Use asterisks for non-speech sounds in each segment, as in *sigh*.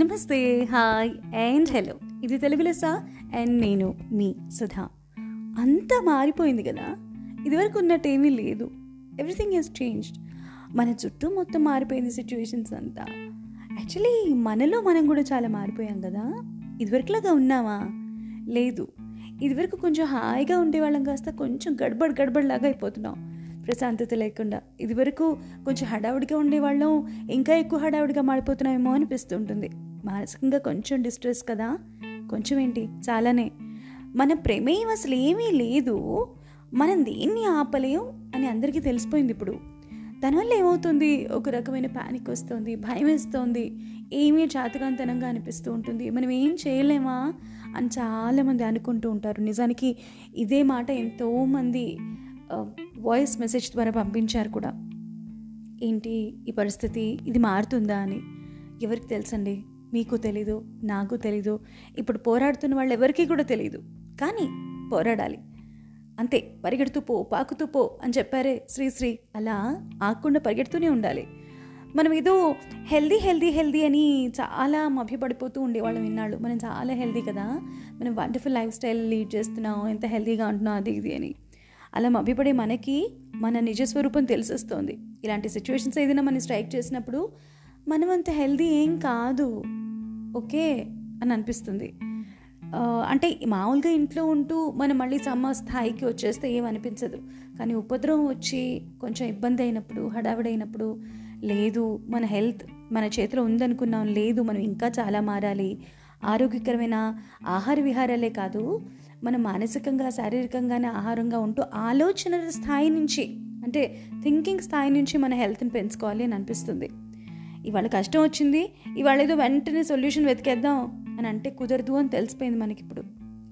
నమస్తే hi and hello. ఇది తెలుగులో సా అండ్ నేను మీ సుధా. అంతా మారిపోయింది కదా? ఇదివరకు ఉన్నట్టు ఏమీ లేదు. ఎవ్రీథింగ్ హెస్ చేంజ్డ్ మన చుట్టూ మొత్తం మారిపోయింది సిచ్యువేషన్స్ అంతా. యాక్చువల్లీ మనలో మనం కూడా చాలా మారిపోయాం కదా? ఇదివరకులాగా ఉన్నామా? లేదు. ఇదివరకు కొంచెం హాయిగా ఉండేవాళ్ళం కాస్త కొంచెం గడబడ్ గడబడ్ లాగా అయిపోతున్నాం. ప్రశాంతత లేకుండా. ఇదివరకు కొంచెం హడావుడిగా ఉండేవాళ్ళం. ఇంకా ఎక్కువ హడావుడిగా మారిపోతున్నామేమో అనిపిస్తుంటుంది మానసికంగా కొంచెం డిస్ట్రెస్ కదా? కొంచెం ఏంటి? చాలానే. మన ప్రమేయం అసలు ఏమీ లేదు. మనం దేన్ని ఆపలేం అని అందరికీ తెలిసిపోయింది ఇప్పుడు. దానివల్ల ఏమవుతుంది? ఒక రకమైన ప్యానిక్ వస్తుంది భయం వేస్తుంది. ఏమీ చాతకాంతనంగా అనిపిస్తూ ఉంటుంది. మనం ఏం చేయలేమా? అని చాలామంది అనుకుంటూ ఉంటారు. నిజానికి ఇదే మాట ఎంతోమంది వాయిస్ మెసేజ్ ద్వారా పంపించారు కూడా. ఏంటి? ఈ పరిస్థితి ఇది మారుతుందా అని. ఎవరికి తెలుసండి? మీకు తెలీదు నాకు తెలీదు. ఇప్పుడు పోరాడుతున్న వాళ్ళు ఎవరికీ కూడా తెలియదు కానీ పోరాడాలి. అంతే పరిగెడుతూ పో పాకుతూ పో అని చెప్పారే శ్రీశ్రీ అలా ఆకుండా పరిగెడుతూనే ఉండాలి. మనం ఏదో హెల్దీ హెల్దీ హెల్దీ అని చాలా మభ్యపడిపోతూ ఉండేవాళ్ళం విన్నాళ్ళు మనం చాలా హెల్దీ కదా. మనం వండర్ఫుల్ లైఫ్ స్టైల్ లీడ్ చేస్తున్నాం ఎంత హెల్దీగా ఉంటున్నాం అది ఇది అని. అలా మభ్యపడే మనకి మన నిజస్వరూపం తెలిసొస్తుంది. ఇలాంటి సిచ్యువేషన్స్ ఏదైనా మనం స్ట్రైక్ చేసినప్పుడు మనం అంత హెల్దీ ఏం కాదు ఓకే? అని అనిపిస్తుంది. అంటే మామూలుగా ఇంట్లో ఉంటూ మనం మళ్ళీ సమ స్థాయికి వచ్చేస్తే ఏమనిపించదు కానీ ఉపద్రవం వచ్చి కొంచెం ఇబ్బంది అయినప్పుడు హడావిడైనప్పుడు లేదు మన హెల్త్ మన చేతిలో ఉందనుకున్నాం లేదు మనం ఇంకా చాలా మారాలి ఆరోగ్యకరమైన ఆహార విహారాలే కాదు మనం మానసికంగా శారీరకంగానే ఆహారంగా ఉంటూ ఆలోచన స్థాయి నుంచి అంటే థింకింగ్ స్థాయి నుంచి మన హెల్త్ని పెంచుకోవాలి అని అనిపిస్తుంది. ఇవాళ కష్టం వచ్చింది ఇవాళ ఏదో వెంటనే సొల్యూషన్ వెతికేద్దాం అని అంటే కుదరదు అని తెలిసిపోయింది మనకి ఇప్పుడు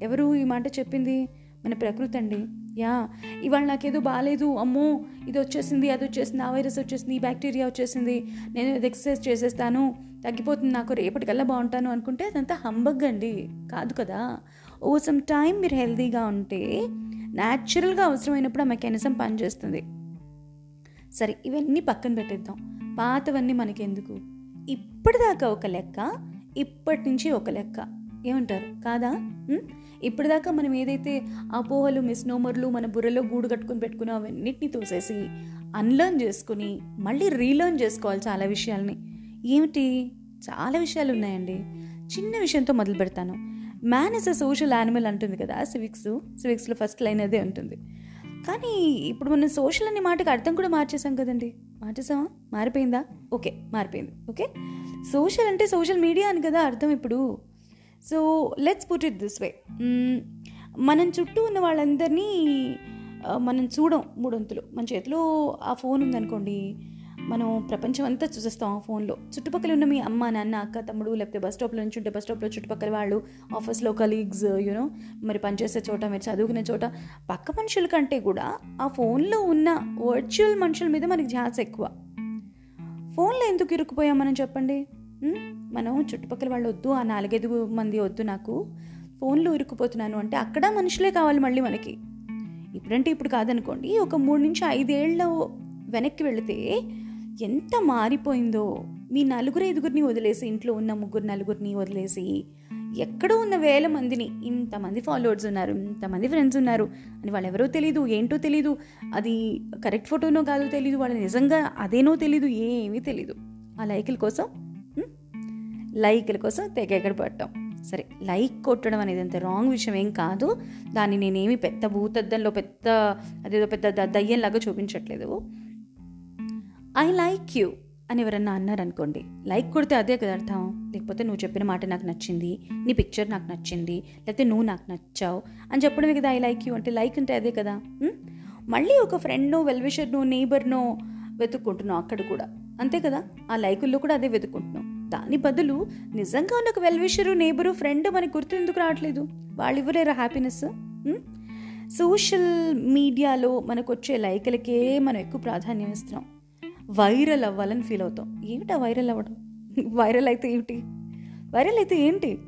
ఎవరు ఈ మాట చెప్పింది? మన ప్రకృతి అండి. యా ఇవాళ నాకేదో బాగాలేదు అమ్మో ఇది వచ్చేసింది అది వచ్చేసింది ఆ వైరస్ వచ్చేసింది ఈ బ్యాక్టీరియా వచ్చేసింది నేను ఇది ఎక్సర్సైజ్ చేసేస్తాను తగ్గిపోతుంది నాకు రేపటికల్లా బాగుంటాను అనుకుంటే అదంతా హంబగ్ అండి. కాదు కదా. ఓ సమ్ టైం మీరు హెల్తీగా ఉంటే న్యాచురల్గా అవసరమైనప్పుడు ఆ మెకానిజం పనిచేస్తుంది. సరే ఇవన్నీ పక్కన పెట్టేద్దాం. పాతవన్నీ మనకెందుకు? ఇప్పటిదాకా ఒక లెక్క ఇప్పటి నుంచి ఒక లెక్క. ఏమంటారు? కాదా? ఇప్పటిదాకా మనం ఏదైతే అపోహలు మిస్నోమర్లు మన బుర్రలో గూడు కట్టుకుని పెట్టుకున్నాం అవన్నిటిని తోసేసి అన్లర్న్ చేసుకుని మళ్ళీ రీలర్న్ చేసుకోవాలి చాలా విషయాల్ని. ఏమిటి? చాలా విషయాలు ఉన్నాయండి. చిన్న విషయంతో మొదలు పెడతాను. Man is a social animal అంటుంది కదా సివిక్స్ సివిక్స్లో ఫస్ట్ లైన్ అదే ఉంటుంది. కానీ ఇప్పుడు మనం సోషల్ అనే మాటకి అర్థం కూడా మార్చేసాం కదండి. మార్చేసామా మారిపోయిందా? ఓకే మారిపోయింది. ఓకే? సోషల్ అంటే సోషల్ మీడియా అని కదా అర్థం ఇప్పుడు. So let's put it this way మనం చుట్టూ ఉన్న వాళ్ళందరినీ మనం చూడం మూడొంతులు. మన చేతిలో ఆ ఫోన్ ఉందనుకోండి మనం ప్రపంచం అంతా చూసేస్తాం ఆ ఫోన్లో. చుట్టుపక్కల ఉన్న మీ అమ్మ నాన్న అక్క తమ్ముడు లేకపోతే బస్ స్టాప్లో నుంచి ఉంటే బస్ స్టాప్లో చుట్టుపక్కల వాళ్ళు ఆఫీస్లో కలీగ్స్ యూనో మరి పనిచేసే చోట మీరు చదువుకునే చోట పక్క మనుషుల కంటే కూడా ఆ ఫోన్లో ఉన్న వర్చువల్ మనుషుల మీద మనకి ధ్యాస ఎక్కువ. ఫోన్లో ఎందుకు ఇరుక్కుపోయాం మనం చెప్పండి? మనం చుట్టుపక్కల వాళ్ళు వద్దు ఆ నాలుగైదు మంది వద్దు నాకు ఫోన్లో ఇరుక్కుపోతున్నాను అంటే అక్కడ మనుషులే కావాలి మళ్ళీ మనకి. ఇప్పుడంటే ఇప్పుడు కాదనుకోండి ఒక మూడు నుంచి ఐదేళ్ళ వెనక్కి వెళితే ఎంత మారిపోయిందో. మీ నలుగురు ఐదుగురిని వదిలేసి ఇంట్లో ఉన్న ముగ్గురు నలుగురిని వదిలేసి ఎక్కడో ఉన్న వేల మందిని ఇంతమంది ఫాలోవర్స్ ఉన్నారు ఇంతమంది ఫ్రెండ్స్ ఉన్నారు అని వాళ్ళు ఎవరో తెలీదు ఏంటో తెలీదు అది కరెక్ట్ ఫోటోనో కాదో తెలీదు వాళ్ళు నిజంగా అదేనో తెలీదు ఏమీ తెలీదు. ఆ లైకుల కోసం లైకుల కోసం తెగ ఎక్కడ పడటం సరే లైక్ కొట్టడం అనేది అంత రాంగ్ విషయం ఏం కాదు. దాన్ని నేనేమి పెద్ద భూతద్దంలో పెద్ద అదేదో పెద్ద దయ్యంలాగా చూపించట్లేదు. ఐ లైక్ యూ అని ఎవరన్నా అన్నారనుకోండి లైక్ కొడితే అదే కదా అర్థం? లేకపోతే నువ్వు చెప్పిన మాట నాకు నచ్చింది నీ పిక్చర్ నాకు నచ్చింది లేకపోతే నువ్వు నాకు నచ్చావు అని చెప్పడమే కదా ఐ లైక్ యూ అంటే లైక్ అంటే అదే కదా? మళ్ళీ ఒక ఫ్రెండ్ను వెల్విషర్ను నేబర్ను వెతుక్కుంటున్నావు అక్కడ కూడా. అంతే కదా? ఆ లైకుల్లో కూడా అదే వెతుక్కుంటున్నావు. దాని బదులు నిజంగా ఉన్న ఒక వెల్విషరు నేబరు ఫ్రెండ్ మనకి గుర్తు ఎందుకు రావట్లేదు? వాళ్ళు ఇవ్వలేరా హ్యాపీనెస్ సోషల్ మీడియాలో మనకు వచ్చే లైకులకే మనం ఎక్కువ ప్రాధాన్యం ఇస్తున్నాం. వైరల్ అవ్వాలని ఫీల్ అవుతాం. ఏమిటా వైరల్ అవ్వడం? వైరల్ అయితే ఏమిటి? వైరల్ అయితే ఏంటి?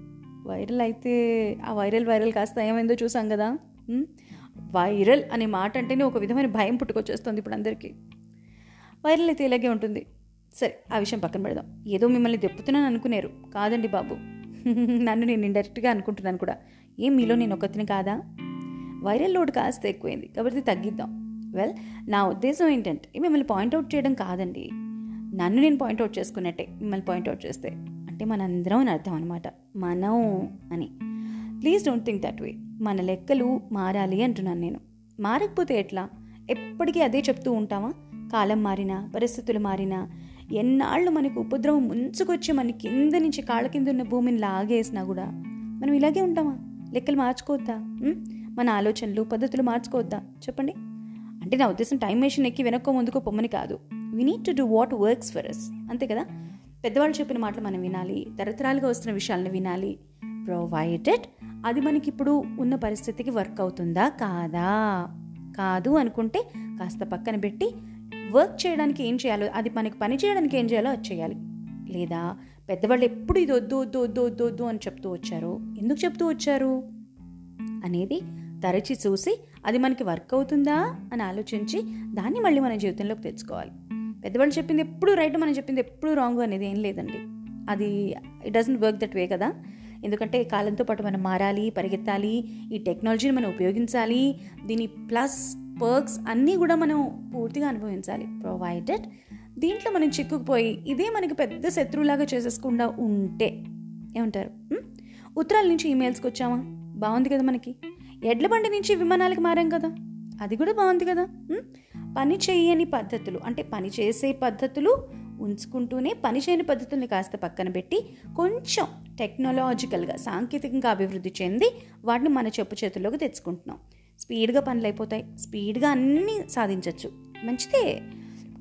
వైరల్ అయితే ఆ వైరల్ వైరల్ కాస్త ఏమైందో చూసాం కదా. వైరల్ అనే మాట అంటేనే ఒక విధమైన భయం పుట్టుకొచ్చేస్తుంది ఇప్పుడు అందరికీ. వైరల్ అయితే ఇలాగే ఉంటుంది. సరే ఆ విషయం పక్కన పెడదాం. ఏదో మిమ్మల్ని దెప్పుతున్నాను అనుకునేరు. కాదండి బాబు. నన్ను నేను ఇండైరెక్ట్గా అనుకుంటున్నాను కూడా. ఏం మీలో నేను ఒకతిని కాదా? వైరల్ లోడ్ కాస్త ఎక్కువైంది. కాబట్టి తగ్గిద్దాం. వెల్ నా ఉద్దేశం ఏంటంటే మిమ్మల్ని పాయింట్అవుట్ చేయడం కాదండి. నన్ను నేను పాయింట్అవుట్ చేసుకున్నట్టే మిమ్మల్ని పాయింట్అవుట్ చేస్తే. అంటే మనందరం అని అర్థం అనమాట మనం అని. Please don't think that way మన లెక్కలు మారాలి అంటున్నాను నేను. మారకపోతే ఎట్లా? ఎప్పటికీ అదే చెప్తూ ఉంటామా? కాలం మారినా పరిస్థితులు మారినా ఎన్నాళ్ళు మనకు ఉపద్రవం ముంచుకొచ్చి మన కింద నుంచి కాళ్ళ కింద ఉన్న భూమిని లాగేసినా కూడా మనం ఇలాగే ఉంటామా? లెక్కలు మార్చుకోవద్దా? మన ఆలోచనలు పద్ధతులు మార్చుకోవద్దా? చెప్పండి. అంటే నా ఉద్దేశం టైం మెషిన్ ఎక్కి వెనక్కో ముందుకో పొమ్మని కాదు. We need to do what works for us అంతే కదా? పెద్దవాళ్ళు చెప్పిన మాటలు మనం వినాలి తరతరాలుగా వస్తున్న విషయాలను వినాలి. ప్రొవైడెడ్ అది మనకి ఇప్పుడు ఉన్న పరిస్థితికి వర్క్ అవుతుందా? కాదా? కాదు అనుకుంటే కాస్త పక్కన పెట్టి వర్క్ చేయడానికి ఏం చేయాలో అది మనకి పని చేయడానికి ఏం చేయాలో అది చేయాలి. లేదా పెద్దవాళ్ళు ఎప్పుడు ఇది వద్దు వద్దు వద్దు వద్దు వద్దు అని చెప్తూ వచ్చారు? ఎందుకు చెప్తూ వచ్చారు? అనేది తరచి చూసి అది మనకి వర్క్ అవుతుందా అని ఆలోచించి దాన్ని మళ్ళీ మన జీవితంలోకి తెచ్చుకోవాలి. పెద్దవాళ్ళు చెప్పింది ఎప్పుడు రైట్ మనం చెప్పింది ఎప్పుడు రాంగ్ అనేది ఏం లేదండి. అది it doesn't work that way కదా. ఎందుకంటే కాలంతో పాటు మనం మారాలి పరిగెత్తాలి ఈ టెక్నాలజీని మనం ఉపయోగించాలి దీని ప్లస్ పర్క్స్ అన్నీ కూడా మనం పూర్తిగా అనుభవించాలి. ప్రొవైడెడ్ దీంట్లో మనం చిక్కుకుపోయి ఇదే మనకి పెద్ద శత్రువులాగా చేసేసుకుండా ఉంటే ఏమంటారు? ఉత్తరాల నుంచి ఈమెయిల్స్కి వచ్చామా? బాగుంది కదా మనకి. ఎడ్ల బండి నుంచి విమానాలకు మారాం కదా. అది కూడా బాగుంది కదా. పని చేయని పద్ధతులు అంటే పని చేసే పద్ధతులు ఉంచుకుంటూనే పని చేయని పద్ధతుల్ని కాస్త పక్కన పెట్టి కొంచెం టెక్నాలజికల్గా సాంకేతికంగా అభివృద్ధి చెంది వాటిని మన చెప్పు చేతుల్లోకి తెచ్చుకుంటున్నాం. స్పీడ్గా పనులు అయిపోతాయి. స్పీడ్గా అన్నీ సాధించవచ్చు మంచిదే.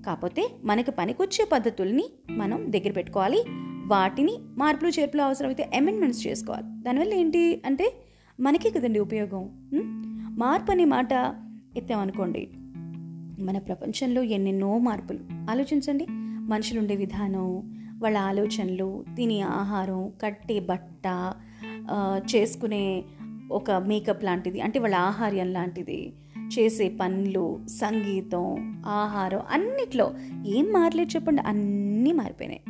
కాకపోతే మనకి పనికొచ్చే పద్ధతుల్ని మనం దగ్గర పెట్టుకోవాలి. వాటిని మార్పులు చేర్పులు అవసరమైతే అమెండ్మెంట్స్ చేసుకోవాలి. దానివల్ల ఏంటి అంటే మనకే కదండి ఉపయోగం మార్పు అనే మాట ఎత్తామనుకోండి మన ప్రపంచంలో ఎన్నెన్నో మార్పులు. ఆలోచించండి. మనుషులు ఉండే విధానం వాళ్ళ ఆలోచనలు తినే ఆహారం కట్టే బట్ట చేసుకునే ఒక మేకప్ లాంటిది అంటే వాళ్ళ ఆహార్యం లాంటిది చేసే పనులు సంగీతం ఆహారం అన్నిట్లో ఏం మారలేదు చెప్పండి. అన్నీ మారిపోయినాయి.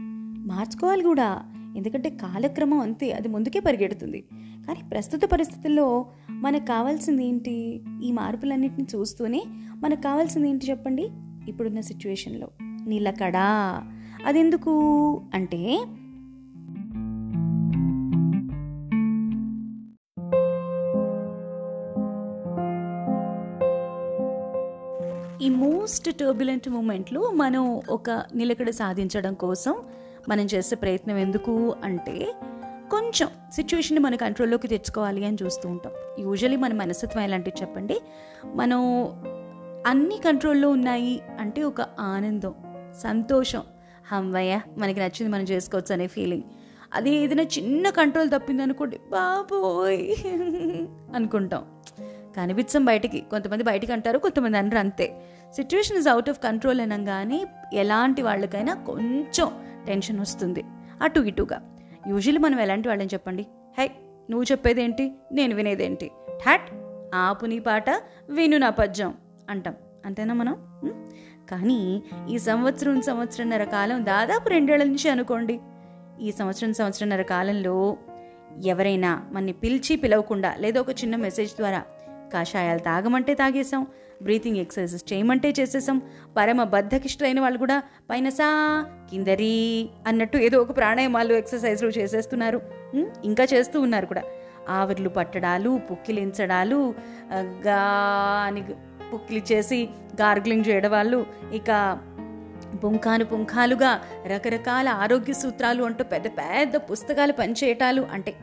మార్చుకోవాలి కూడా. ఎందుకంటే కాలక్రమం అంతే అది ముందుకే పరిగెడుతుంది. కానీ ప్రస్తుత పరిస్థితుల్లో మనకు కావాల్సింది ఏంటి? ఈ మార్పులన్నింటిని చూస్తూనే మనకు కావాల్సింది ఏంటి చెప్పండి? ఇప్పుడున్న సిచ్యువేషన్లో. నిలకడ అదెందుకు? అంటే ఈ మోస్ట్ టర్బులెంట్ మూమెంట్లో మనం ఒక నిలకడ సాధించడం కోసం మనం చేసే ప్రయత్నం ఎందుకు అంటే కొంచెం సిచ్యువేషన్ని మన కంట్రోల్లోకి తెచ్చుకోవాలి అని చూస్తూ ఉంటాం. యూజువలీ మన మనస్తత్వం ఎలాంటివి చెప్పండి? మనం అన్ని కంట్రోల్లో ఉన్నాయి అంటే ఒక ఆనందం సంతోషం. హమ్మయ్య మనకి నచ్చింది మనం చేసుకోవచ్చు అనే ఫీలింగ్ అదే ఏదైనా చిన్న కంట్రోల్ తప్పింది అనుకోండి బాబోయ్ అనుకుంటాం. కనిపించం బయటికి కొంతమంది బయటికి అంటారు కొంతమంది అనరు అంతే. Situation is out of control అనగానే ఎలాంటి వాళ్ళకైనా కొంచెం టెన్షన్ వస్తుంది. అటు ఇటుగా. యూజువల్లీ మనం ఎలాంటి వాళ్ళని చెప్పండి? హై నువ్వు చెప్పేదేంటి? నేను వినేదేంటి? ఠాట్ ఆపు నీ పాట విను నా పద్యం అంటాం. అంతేనా మనం? కానీ ఈ సంవత్సరం సంవత్సరంన్నర కాలం దాదాపు రెండేళ్ళ నుంచి అనుకోండి. ఈ సంవత్సరం సంవత్సరంన్నర కాలంలో ఎవరైనా మనని పిలిచి పిలవకుండా లేదా ఒక చిన్న మెసేజ్ ద్వారా కాషాయాలు తాగమంటే తాగేసాం బ్రీతింగ్ ఎక్సర్సైజెస్ చేయమంటే చేసేసాం పరమ బద్ధకిష్టులైన వాళ్ళు కూడా పైన సా కిందరి అన్నట్టు ఏదో ఒక ప్రాణాయామాలు ఎక్సర్సైజ్లు చేసేస్తున్నారు. ఇంకా చేస్తూ ఉన్నారు కూడా. ఆవిర్లు పట్టడాలు పుక్కిలించడాలు గాని గా అని పుక్కిలి చేసి గార్గ్లింగ్ చేయడం వాళ్ళు. ఇక పుంఖాను పుంఖాలుగా రకరకాల ఆరోగ్య సూత్రాలు అంటూ పెద్ద పెద్ద పుస్తకాలు పనిచేయటాలు అంటే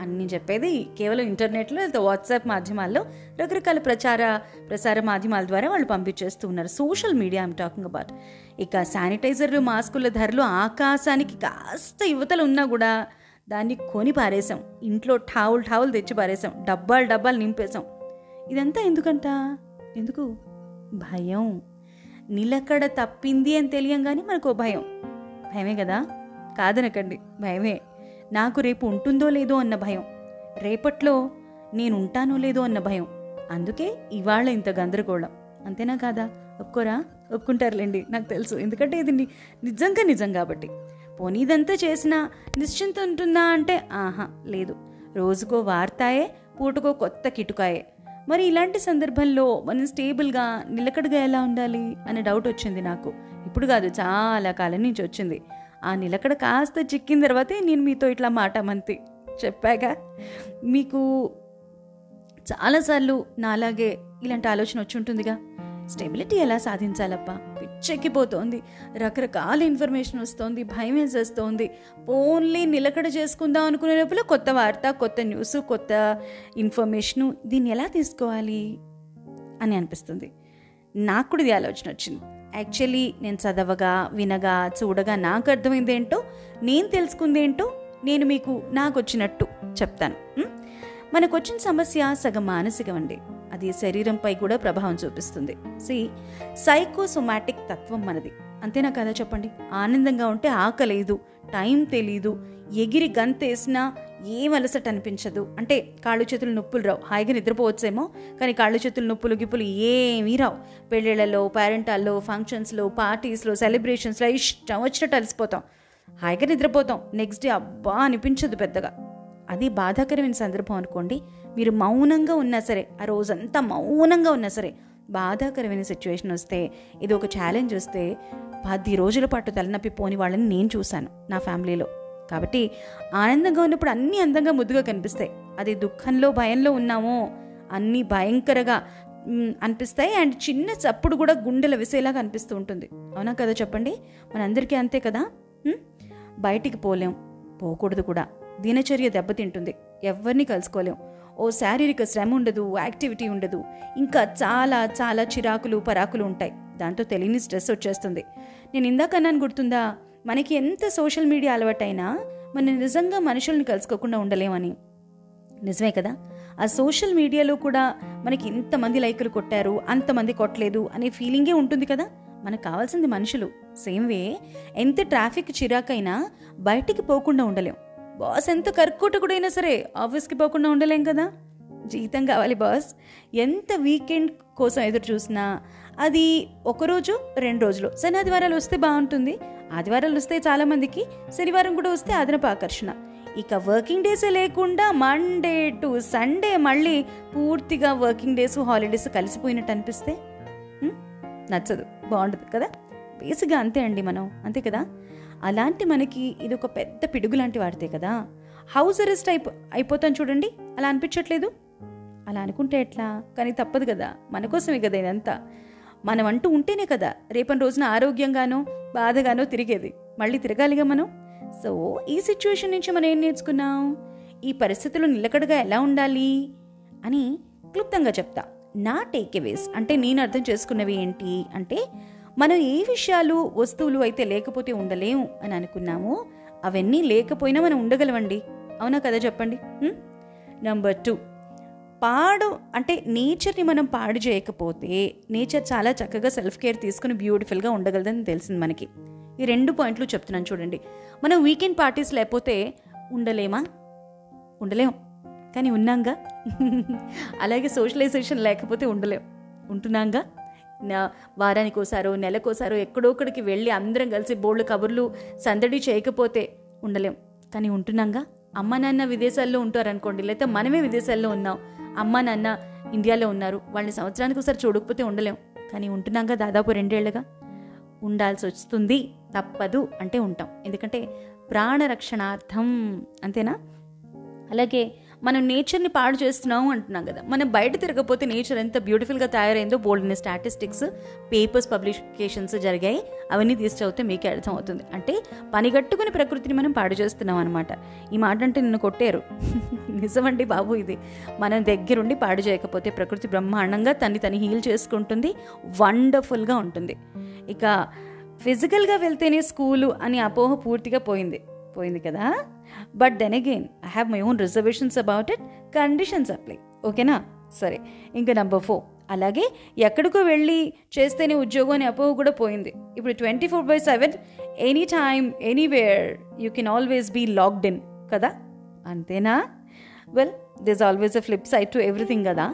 అన్ని చెప్పేది కేవలం ఇంటర్నెట్లో లేదా వాట్సాప్ మాధ్యమాల్లో రకరకాల ప్రచార ప్రసార మాధ్యమాల ద్వారా వాళ్ళు పంపించేస్తూ ఉన్నారు. Social media I'm talking about ఇక శానిటైజర్లు మాస్కుల ధరలు ఆకాశానికి కాస్త యువతలు ఉన్నా కూడా దాన్ని కొని పారేసాం ఇంట్లో ఠావులు ఠావులు తెచ్చి పారేసాం డబ్బాలు డబ్బాలు నింపేశాం. ఇదంతా ఎందుకంట? ఎందుకు? భయం. నిలకడ తప్పింది అని తెలియంగానే మనకు భయం. భయమే కదా? కాదనకండి. భయమే. నాకు రేపు ఉంటుందో లేదో అన్న భయం. రేపట్లో నేను ఉంటానో లేదో అన్న భయం. అందుకే ఇవాళ ఇంత గందరగోళం. అంతేనా కాదా? ఒప్పుకోరా? ఒప్పుకుంటారులేండి నాకు తెలుసు. ఎందుకంటే ఇది నిజంగా నిజం కాబట్టి. పోనీ ఇదంతా చేసినా నిశ్చింత ఉంటుందా అంటే ఆహా లేదు. రోజుకో వార్తాయే పూటకో కొత్త కిటుకాయే. మరి ఇలాంటి సందర్భంలో మనం స్టేబుల్గా నిలకడగా ఎలా ఉండాలి అనే డౌట్ వచ్చింది నాకు. ఇప్పుడు కాదు చాలా కాలం నుంచి వచ్చింది. ఆ నిలకడ కాస్త చిక్కిన తర్వాతే నేను మీతో ఇట్లా మాట మంతి చెప్పాక మీకు చాలాసార్లు నాలాగే ఇలాంటి ఆలోచన వచ్చి ఉంటుందిగా. స్టెబిలిటీ ఎలా సాధించాలప్పా పిచ్చెక్కిపోతోంది. రకరకాల ఇన్ఫర్మేషన్ వస్తోంది భయం వేసేస్తోంది ఓన్లీ నిలకడ చేసుకుందాం అనుకునే లోపల కొత్త వార్త కొత్త న్యూస్ కొత్త ఇన్ఫర్మేషను దీన్ని ఎలా తీసుకోవాలి? అని అనిపిస్తుంది. నాకు కూడా ఇది ఆలోచన వచ్చింది. యాక్చువల్లీ నేను చదవగా వినగా చూడగా నాకు అర్థమైంది ఏంటో నేను తెలుసుకుంది ఏంటో నేను మీకు నాకు వచ్చినట్టు చెప్తాను. మనకు వచ్చిన సమస్య సగం మానసికం అండి అది శరీరంపై కూడా ప్రభావం చూపిస్తుంది. సి సైకోసొమాటిక్ తత్వం మనది. అంతేనా కదా చెప్పండి? ఆనందంగా ఉంటే ఆకలేదు. టైం తెలీదు. ఎగిరి గంతేసినా ఏం అలసట అనిపించదు. అంటే కాళ్ళు చేతులు నొప్పులు రావు. హాయిగా నిద్రపోవచ్చేమో కానీ కాళ్ళు చేతులు నొప్పులు గిప్పులు ఏమీ రావు. పెళ్ళిళ్ళలో పేరెంటాల్లో ఫంక్షన్స్లో పార్టీస్లో సెలబ్రేషన్స్లో ఇష్టం వచ్చినట్టు అలసిపోతాం. హాయిగా నిద్రపోతాం. నెక్స్ట్ డే అబ్బా అనిపించదు పెద్దగా. అది బాధాకరమైన సందర్భం అనుకోండి. మీరు మౌనంగా ఉన్నా సరే ఆ రోజంతా మౌనంగా ఉన్నా సరే బాధాకరమైన సిచ్యువేషన్ వస్తే ఇది ఒక ఛాలెంజ్ వస్తే పది రోజుల పాటు తలనొప్పి పోని వాళ్ళని నేను చూశాను నా ఫ్యామిలీలో. కాబట్టి ఆనందంగా ఉన్నప్పుడు అన్నీ అందంగా ముద్దుగా కనిపిస్తాయి. అది దుఃఖంలో భయంలో ఉన్నామో అన్నీ భయంకరగా అనిపిస్తాయి. అండ్ చిన్న చప్పుడు కూడా గుండెల విసేలాగా అనిపిస్తూ ఉంటుంది. అవునా కదా చెప్పండి? మనందరికీ అంతే కదా? బయటికి పోలేం. పోకూడదు కూడా. దినచర్య దెబ్బతింటుంది. ఎవరిని కలుసుకోలేం. ఓ శారీరక శ్రమ ఉండదు యాక్టివిటీ ఉండదు. ఇంకా చాలా చాలా చిరాకులు పరాకులు ఉంటాయి. దాంతో తెలియని స్ట్రెస్ వచ్చేస్తుంది. నేను ఇందాక అన్నాను గుర్తుందా? మనకి ఎంత సోషల్ మీడియా అలవాటైనా మనం నిజంగా మనుషుల్ని కలుసుకోకుండా ఉండలేమని. నిజమే కదా? ఆ సోషల్ మీడియాలో కూడా మనకి ఇంతమంది లైకులు కొట్టారు అంతమంది కొట్టలేదు అనే ఫీలింగే ఉంటుంది కదా? మనకు కావాల్సింది మనుషులు. సేమ్ వే ఎంత ట్రాఫిక్ చిరాకైనా బయటికి పోకుండా ఉండలేం. బాస్ ఎంత కర్కోటకుడైనా సరే ఆఫీస్కి పోకుండా ఉండలేం కదా? జీతం కావాలి బాస్. ఎంత వీకెండ్ కోసం ఎదురు చూసినా అది ఒకరోజు రెండు రోజులు. శని ఆదివారాలు వస్తే బాగుంటుంది. ఆదివారాలు వస్తే చాలామందికి శనివారం కూడా వస్తే అదనపు ఆకర్షణ ఇక వర్కింగ్ డేసే లేకుండా మండే టు సండే మళ్ళీ పూర్తిగా వర్కింగ్ డేస్ హాలిడేస్ కలిసిపోయినట్టు అనిపిస్తే నచ్చదు. బాగుండదు కదా? బేసిక్గా అంతే అండి మనం. అంతే కదా? అలాంటి మనకి ఇది ఒక పెద్ద పిడుగు లాంటి వాడితే కదా? హౌస్ అరెస్ట్ అయిపో అయిపోతాం చూడండి. అలా అనిపించట్లేదు? అలా అనుకుంటే ఎట్లా? కానీ తప్పదు కదా. మన కోసమే కదా ఇదంతా. మనం అంటూ ఉంటేనే కదా రేపటి రోజున ఆరోగ్యంగానో బాధగానో తిరిగేది. మళ్ళీ తిరగాలిగా మనం? సో ఈ సిచ్యువేషన్ నుంచి మనం ఏం నేర్చుకున్నాం? ఈ పరిస్థితులు నిలకడగా ఎలా ఉండాలి? అని క్లుప్తంగా చెప్తా. నా టేక్అవేస్ అంటే నేను అర్థం చేసుకున్నవి ఏంటి అంటే మనం ఏ విషయాలు వస్తువులు అయితే లేకపోతే ఉండలేము అని అనుకున్నామో అవన్నీ లేకపోయినా మనం ఉండగలవండి అవునా కదా చెప్పండి? నంబర్ టూ పాడు అంటే నేచర్ని మనం పాడు చేయకపోతే నేచర్ చాలా చక్కగా సెల్ఫ్ కేర్ తీసుకుని బ్యూటిఫుల్గా ఉండగలదని తెలిసింది మనకి. ఈ రెండు పాయింట్లు చెప్తున్నాను చూడండి. మనం వీకెండ్ పార్టీస్ లేకపోతే ఉండలేమా? ఉండలేం. కానీ ఉన్నాంగా? *laughs* అలాగే సోషలైజేషన్ లేకపోతే ఉండలేం. ఉంటున్నాంగా? వారానికోసారో వారానికి ఒకసారో నెలకోసారో ఎక్కడోక్కడికి వెళ్ళి అందరం కలిసి బోర్డు కబుర్లు సందడి చేయకపోతే ఉండలేం. కానీ ఉంటున్నాంగా? అమ్మ నాన్న విదేశాల్లో ఉంటారు అనుకోండి లేకపోతే మనమే విదేశాల్లో ఉన్నాం. అమ్మ నాన్న ఇండియాలో ఉన్నారు. వాళ్ళని సంవత్సరానికి ఒకసారి చూడకపోతే ఉండలేం. కానీ ఉంటున్నాక దాదాపు రెండేళ్ళుగా. ఉండాల్సి వస్తుంది. తప్పదు అంటే ఉంటాం. ఎందుకంటే ప్రాణరక్షణార్థం అంతేనా? అలాగే మనం నేచర్ని పాడు చేస్తున్నాము అంటున్నాం కదా. మనం బయట తిరగకపోతే నేచర్ ఎంత బ్యూటిఫుల్గా తయారైందో బోల్డ్ స్టాటిస్టిక్స్ పేపర్స్ పబ్లికేషన్స్ జరిగాయి. అవన్నీ తీసి మీకు మీకే అర్థం అవుతుంది అంటే పనిగట్టుకుని ప్రకృతిని మనం పాడు చేస్తున్నాం అనమాట ఈ మాట అంటే నిన్ను కొట్టారు. *laughs* నిజమండి బాబు ఇది. మనం దగ్గరుండి పాడు చేయకపోతే ప్రకృతి బ్రహ్మాండంగా తన్ని తను హీల్ చేసుకుంటుంది వండర్ఫుల్గా ఉంటుంది. ఇక ఫిజికల్గా వెళ్తేనే స్కూలు అని అపోహ పూర్తిగా పోయింది. పోయింది కదా? But then again I have my own reservations about it conditions apply ఓకేనా సరే. ఇంకా నెంబర్ ఫోర్ అలాగే ఎక్కడికో వెళ్ళి చేస్తేనే ఉద్యోగం అనే అపోహ కూడా పోయింది. ఇప్పుడు twenty four by seven any time anywhere you can always be locked in కదా? అంతేనా? Well this always a flip side to everything కదా?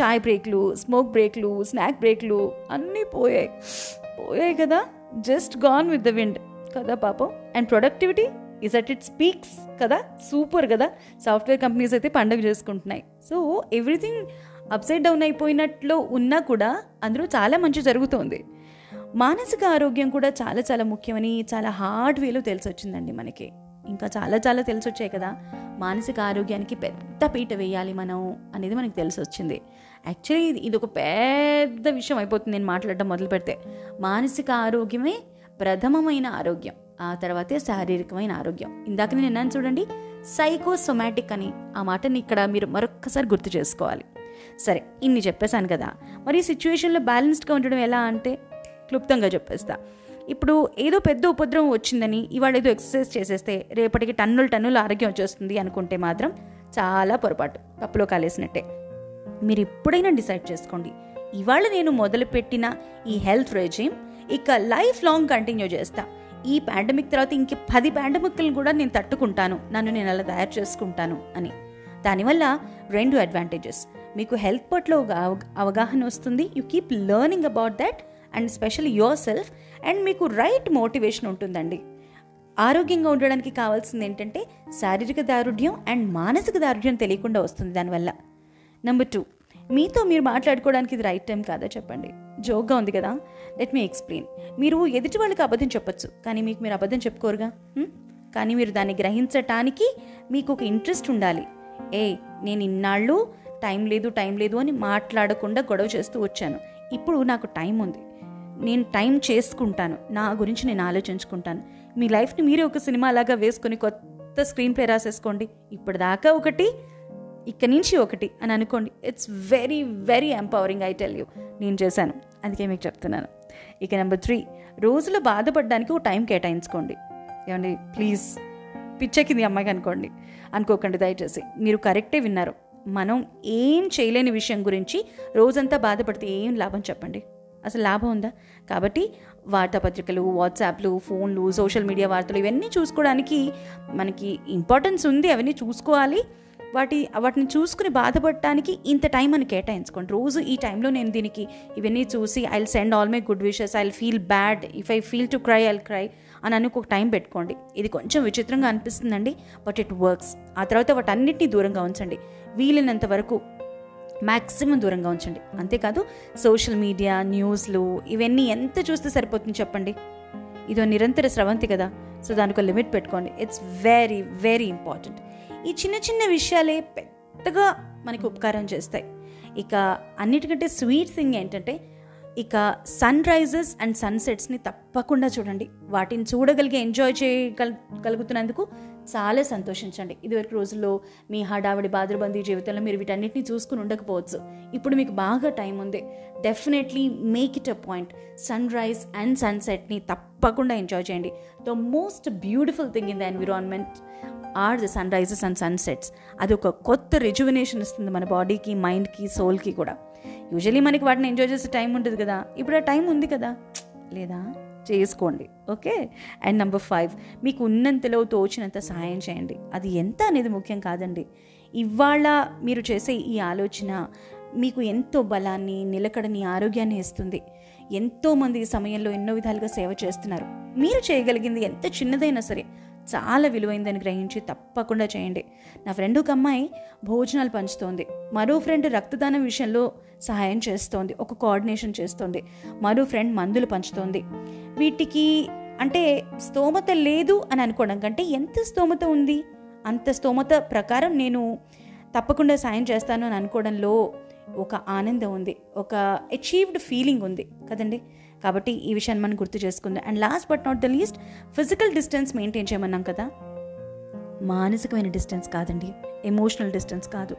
చాయ్ బ్రేక్లు స్మోక్ బ్రేక్లు స్నాక్ బ్రేక్లు అన్నీ పోయాయి. పోయాయి కదా? Just gone with the wind కదా పాపం. And productivity is at it speaks కదా. సూపర్ కదా. సాఫ్ట్వేర్ కంపెనీస్ అయితే పండుగ చేసుకుంటున్నాయి. సో ఎవ్రీథింగ్ అప్సైడ్ డౌన్ అయిపోయినట్లు ఉన్నా కూడా అందులో చాలా మంచి జరుగుతోంది. మానసిక ఆరోగ్యం కూడా చాలా చాలా ముఖ్యమని చాలా హార్డ్ వేలో తెలిసి వచ్చిందండి మనకి. ఇంకా చాలా చాలా తెలిసి వచ్చాయి కదా. మానసిక ఆరోగ్యానికి పెద్ద పీట వేయాలి మనం అనేది మనకి తెలిసి వచ్చింది యాక్చువల్లీ ఇది ఇది ఒక పెద్ద విషయం అయిపోతుంది నేను మాట్లాడడం మొదలు పెడితే మానసిక ఆరోగ్యమే ప్రథమమైన ఆరోగ్యం ఆ తర్వాతే శారీరకమైన ఆరోగ్యం. ఇందాక నేను అన్నాను చూడండి సైకోసొమాటిక్ అని ఆ మాటని ఇక్కడ మీరు మరొక్కసారి గుర్తు చేసుకోవాలి. సరే ఇన్ని చెప్పేశాను కదా. మరి ఈ సిచ్యువేషన్లో బ్యాలెన్స్డ్గా ఉండడం ఎలా అంటే క్లుప్తంగా చెప్పేస్తా. ఇప్పుడు ఏదో పెద్ద ఉపద్రవం వచ్చిందని ఇవాళ ఏదో ఎక్సర్సైజ్ చేసేస్తే రేపటికి టన్నులు టన్నులు ఆరోగ్యం వచ్చేస్తుంది అనుకుంటే మాత్రం చాలా పొరపాటు. తప్పులో కాలేసినట్టే. మీరు ఎప్పుడైనా డిసైడ్ చేసుకోండి ఇవాళ నేను మొదలుపెట్టిన ఈ హెల్త్ రెజీమ్ ఇక లైఫ్ లాంగ్ కంటిన్యూ చేస్తా. ఈ పాండమిక్ తర్వాత ఇంక పది పాండమిక్లను కూడా నేను తట్టుకుంటాను. నన్ను నేను అలా తయారు చేసుకుంటాను అని. దానివల్ల రెండు అడ్వాంటేజెస్ మీకు హెల్త్ పట్ల ఒక అవగాహన వస్తుంది. You keep learning about that and special yourself and మీకు రైట్ మోటివేషన్ ఉంటుందండి. ఆరోగ్యంగా ఉండడానికి కావాల్సింది ఏంటంటే శారీరక దారుఢ్యం అండ్ మానసిక దారుఢ్యం తెలియకుండా వస్తుంది దానివల్ల. నెంబర్ టూ మీతో మీరు మాట్లాడుకోవడానికి ఇది రైట్ టైం కాదా చెప్పండి? జోక్గా ఉంది కదా లెట్ మీ ఎక్స్ప్లెయిన్ మీరు ఎదుటి వాళ్ళకి అబద్ధం చెప్పొచ్చు కానీ మీకు మీరు అబద్ధం చెప్పుకోరుగా? కానీ మీరు దాన్ని గ్రహించటానికి మీకు ఒక ఇంట్రెస్ట్ ఉండాలి. ఏ నేను ఇన్నాళ్ళు టైం లేదు టైం లేదు అని మాట్లాడకుండా గొడవ చేస్తూ వచ్చాను. ఇప్పుడు నాకు టైం ఉంది. నేను టైం చేసుకుంటాను. నా గురించి నేను ఆలోచించుకుంటాను. మీ లైఫ్ని మీరే ఒక సినిమా లాగా వేసుకొని కొత్త స్క్రీన్ ప్లే రాసేసుకోండి. ఇప్పటిదాకా ఒకటి ఇక్కడి నుంచి ఒకటి అని అనుకోండి. It's very very empowering I tell you నేను చేశాను. అందుకే మీకు చెప్తున్నాను. ఇక నెంబర్ త్రీ రోజులో బాధపడడానికి ఒక టైం కేటాయించుకోండి. ఏమండి ప్లీజ్ పిచ్చెక్కింది అమ్మాయికి అనుకోండి. అనుకోకండి దయచేసి. మీరు కరెక్టే విన్నారు. మనం ఏం చేయలేని విషయం గురించి రోజంతా బాధపడితే ఏం లాభం చెప్పండి? అసలు లాభం ఉందా? కాబట్టి వార్తాపత్రికలు వాట్సాప్లు ఫోన్లు సోషల్ మీడియా వార్తలు ఇవన్నీ చూసుకోవడానికి మనకి ఇంపార్టెన్స్ ఉంది. అవన్నీ చూసుకోవాలి. వాటి వాటిని చూసుకుని బాధపడటానికి ఇంత టైం అని కేటాయించుకోండి. రోజు ఈ టైంలో నేను దీనికి ఇవన్నీ చూసి I send all my good wishes I feel bad if I feel to cry I'll cry అని అని ఒక టైం పెట్టుకోండి. ఇది కొంచెం విచిత్రంగా అనిపిస్తుందండి బట్ ఇట్ వర్క్స్. ఆ తర్వాత వాటన్నిటిని దూరంగా ఉంచండి. వీలైనంత వరకు మ్యాక్సిమం దూరంగా ఉంచండి. అంతేకాదు సోషల్ మీడియా న్యూస్లు ఇవన్నీ ఎంత చూస్తే సరిపోతుంది చెప్పండి? ఇదో నిరంతర స్రవంతి కదా సో దానికి ఒక లిమిట్ పెట్టుకోండి. ఇట్స్ వెరీ వెరీ ఇంపార్టెంట్ ఈ చిన్న చిన్న విషయాలే పెద్దగా మనకి ఉపకారం చేస్తాయి. ఇక అన్నిటికంటే స్వీట్ థింగ్ ఏంటంటే ఇక సన్ రైజెస్ అండ్ సన్సెట్స్ని తప్పకుండా చూడండి. వాటిని చూడగలిగే ఎంజాయ్ చేయగల గలుగుతున్నందుకు చాలా సంతోషించండి. ఇదివరకు రోజుల్లో మీ హడావిడి బాద్రబందీ జీవితంలో మీరు వీటన్నిటిని చూసుకుని ఉండకపోవచ్చు. ఇప్పుడు మీకు బాగా టైం ఉంది. Definitely make it a point. Sunrise and సన్సెట్ని తప్పకుండా ఎంజాయ్ చేయండి. The most beautiful thing in the environment are the sunrises and sunsets అది ఒక కొత్త రిజువినేషన్ ఇస్తుంది మన బాడీకి మైండ్కి సోల్కి కూడా. యూజువలీ మనకి వాటిని ఎంజాయ్ చేసే టైం ఉంటుంది కదా. ఇప్పుడు ఆ టైం ఉంది కదా. లేదా? చేసుకోండి ఓకే? అండ్ నెంబర్ ఫైవ్ మీకు ఉన్నంతలో తోచినంత సహాయం చేయండి. అది ఎంత అనేది ముఖ్యం కాదండి. ఇవాళ మీరు చేసే ఈ ఆలోచన మీకు ఎంతో బలాన్ని నిలకడని ఆరోగ్యాన్ని ఇస్తుంది. ఎంతోమంది ఈ సమయంలో ఎన్నో విధాలుగా సేవ చేస్తున్నారు. మీరు చేయగలిగింది ఎంత చిన్నదైనా సరే చాలా విలువైందని గ్రహించి తప్పకుండా చేయండి. నా ఫ్రెండ్ ఒక అమ్మాయి భోజనాలు పంచుతోంది. మరో ఫ్రెండ్ రక్తదానం విషయంలో సహాయం చేస్తోంది. ఒక కోఆర్డినేషన్ చేస్తోంది. మరో ఫ్రెండ్ మందులు పంచుతోంది. వీటికి అంటే స్తోమత లేదు అని అనుకోవడం కంటే ఎంత స్తోమత ఉంది? అంత స్తోమత ప్రకారం నేను తప్పకుండా సాయం చేస్తాను అని అనుకోవడంలో ఒక ఆనందం ఉంది. ఒక అచీవ్డ్ ఫీలింగ్ ఉంది. కదండి? కాబట్టి ఈ విషయాన్ని మనం గుర్తు చేసుకుందాం. And last but not the least physical distance maintain చేయమన్నాం కదా? మానసికమైన డిస్టెన్స్ కాదండి. ఎమోషనల్ డిస్టెన్స్ కాదు.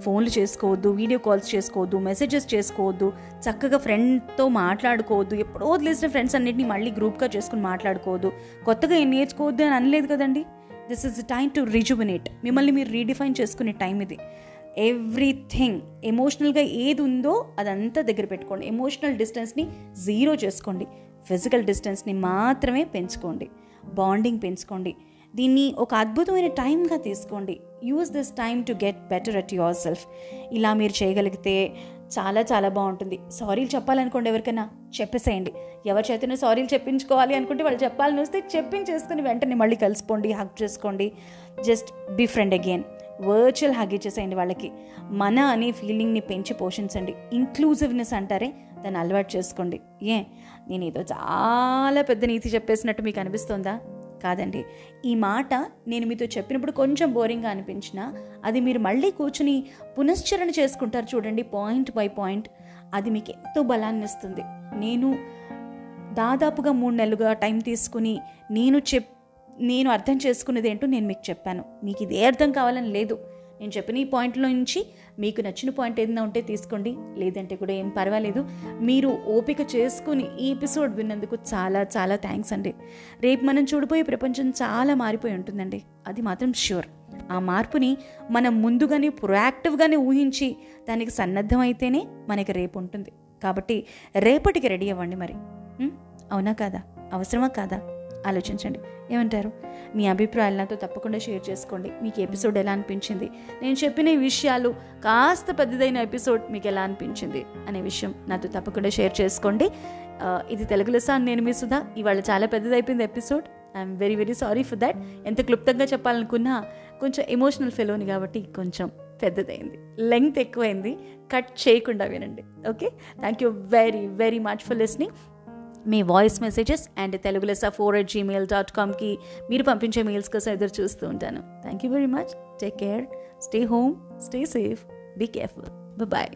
ఫోన్లు చేసుకోవద్దు వీడియో కాల్స్ చేసుకోవద్దు మెసేజెస్ చేసుకోవద్దు చక్కగా ఫ్రెండ్తో మాట్లాడుకోవద్దు ఎప్పుడో వదిలేసిన ఫ్రెండ్స్ అన్నిటిని మళ్ళీ గ్రూప్గా చేసుకుని మాట్లాడుకోవద్దు. కొత్తగా ఏం నేర్చుకోవద్దు అని అనలేదు కదండి? This is time to rejuvenate మిమ్మల్ని మీరు రీడిఫైన్ చేసుకునే టైం ఇది. ఎవ్రీథింగ్. ఎమోషనల్గా ఏది ఉందో అదంతా దగ్గర పెట్టుకోండి. ఎమోషనల్ డిస్టెన్స్ని జీరో చేసుకోండి. ఫిజికల్ డిస్టెన్స్ని మాత్రమే పెంచుకోండి. బాండింగ్ పెంచుకోండి. దీన్ని ఒక అద్భుతమైన టైంగా తీసుకోండి. Use this time to get better at yourself. ఇలా మీరు చేయగలిగితే చాలా చాలా బాగుంటుంది. సారీలు చెప్పాలనుకోండి ఎవరికైనా చెప్పేసేయండి. ఎవరి చేతనే సారీలు చెప్పించుకోవాలి అనుకుంటే వాళ్ళు చెప్పాలని వస్తే చెప్పించేసుకుని వెంటనే మళ్ళీ కలిసిపోండి హక్ చేసుకోండి. Just be friend again virtual hug ఇచ్చేసేయండి వాళ్ళకి. మన అనే ఫీలింగ్ని పెంచి పోషించండి. ఇంక్లూజివ్నెస్ అంటారే దాన్ని అలవాటు చేసుకోండి. ఏ నేను ఏదో చాలా పెద్ద నీతి చెప్పేసినట్టు మీకు అనిపిస్తుందా? కాదండి. ఈ మాట నేను మీతో చెప్పినప్పుడు కొంచెం బోరింగ్గా అనిపించినా అది మీరు మళ్ళీ కూర్చుని పునశ్చరణ చేసుకుంటారు చూడండి పాయింట్ బై పాయింట్. అది మీకు ఎంతో బలాన్ని ఇస్తుంది. నేను దాదాపుగా మూడు నెలలుగా టైం తీసుకుని నేను చెప్ నేను అర్థం చేసుకున్నది ఏంటో నేను మీకు చెప్పాను. మీకు ఇదే అర్థం కావాలని లేదు. నేను చెప్పిన ఈ పాయింట్లో నుంచి మీకు నచ్చిన పాయింట్ ఏదైనా ఉంటే తీసుకోండి. లేదంటే కూడా ఏం పర్వాలేదు. మీరు ఓపిక చేసుకుని ఈ ఎపిసోడ్ విన్నందుకు చాలా చాలా థ్యాంక్స్ అండి. రేపు మనం చూడబోయే ప్రపంచం చాలా మారిపోయి ఉంటుందండి. అది మాత్రం ష్యూర్ ఆ మార్పుని మనం ముందుగానే ప్రొయాక్టివ్గానే ఊహించి దానికి సన్నద్ధమైతేనే మనకి రేపు ఉంటుంది. కాబట్టి రేపటికి రెడీ అవ్వండి మరి. అవునా కాదా? అవసరమా కాదా? ఆలోచించండి. ఏమంటారు? మీ అభిప్రాయాలు నాతో తప్పకుండా షేర్ చేసుకోండి. మీకు ఎపిసోడ్ ఎలా అనిపించింది? నేను చెప్పిన ఈ విషయాలు కాస్త పెద్దదైన ఎపిసోడ్ మీకు ఎలా అనిపించింది అనే విషయం నాతో తప్పకుండా షేర్ చేసుకోండి. ఇది తెలుగులో సార్ నేను మీ సుధా. ఇవాళ చాలా పెద్దదైపోయింది episode. I'm very very sorry for that ఎంత క్లుప్తంగా చెప్పాలనుకున్నా కొంచెం ఎమోషనల్ ఫెలోని కాబట్టి కొంచెం పెద్దదైంది. లెంగ్త్ ఎక్కువైంది. కట్ చేయకుండా వినండి. Okay thank you very very much for listening me voice messages and Telugu లెసా ఫోర్ ఎట్ జీమెయిల్ డాట్ కామ్కి మీరు పంపించే మెయిల్స్ కోసం ఎదురు చూస్తూ ఉంటాను. Thank you very much take care stay home stay safe be careful bye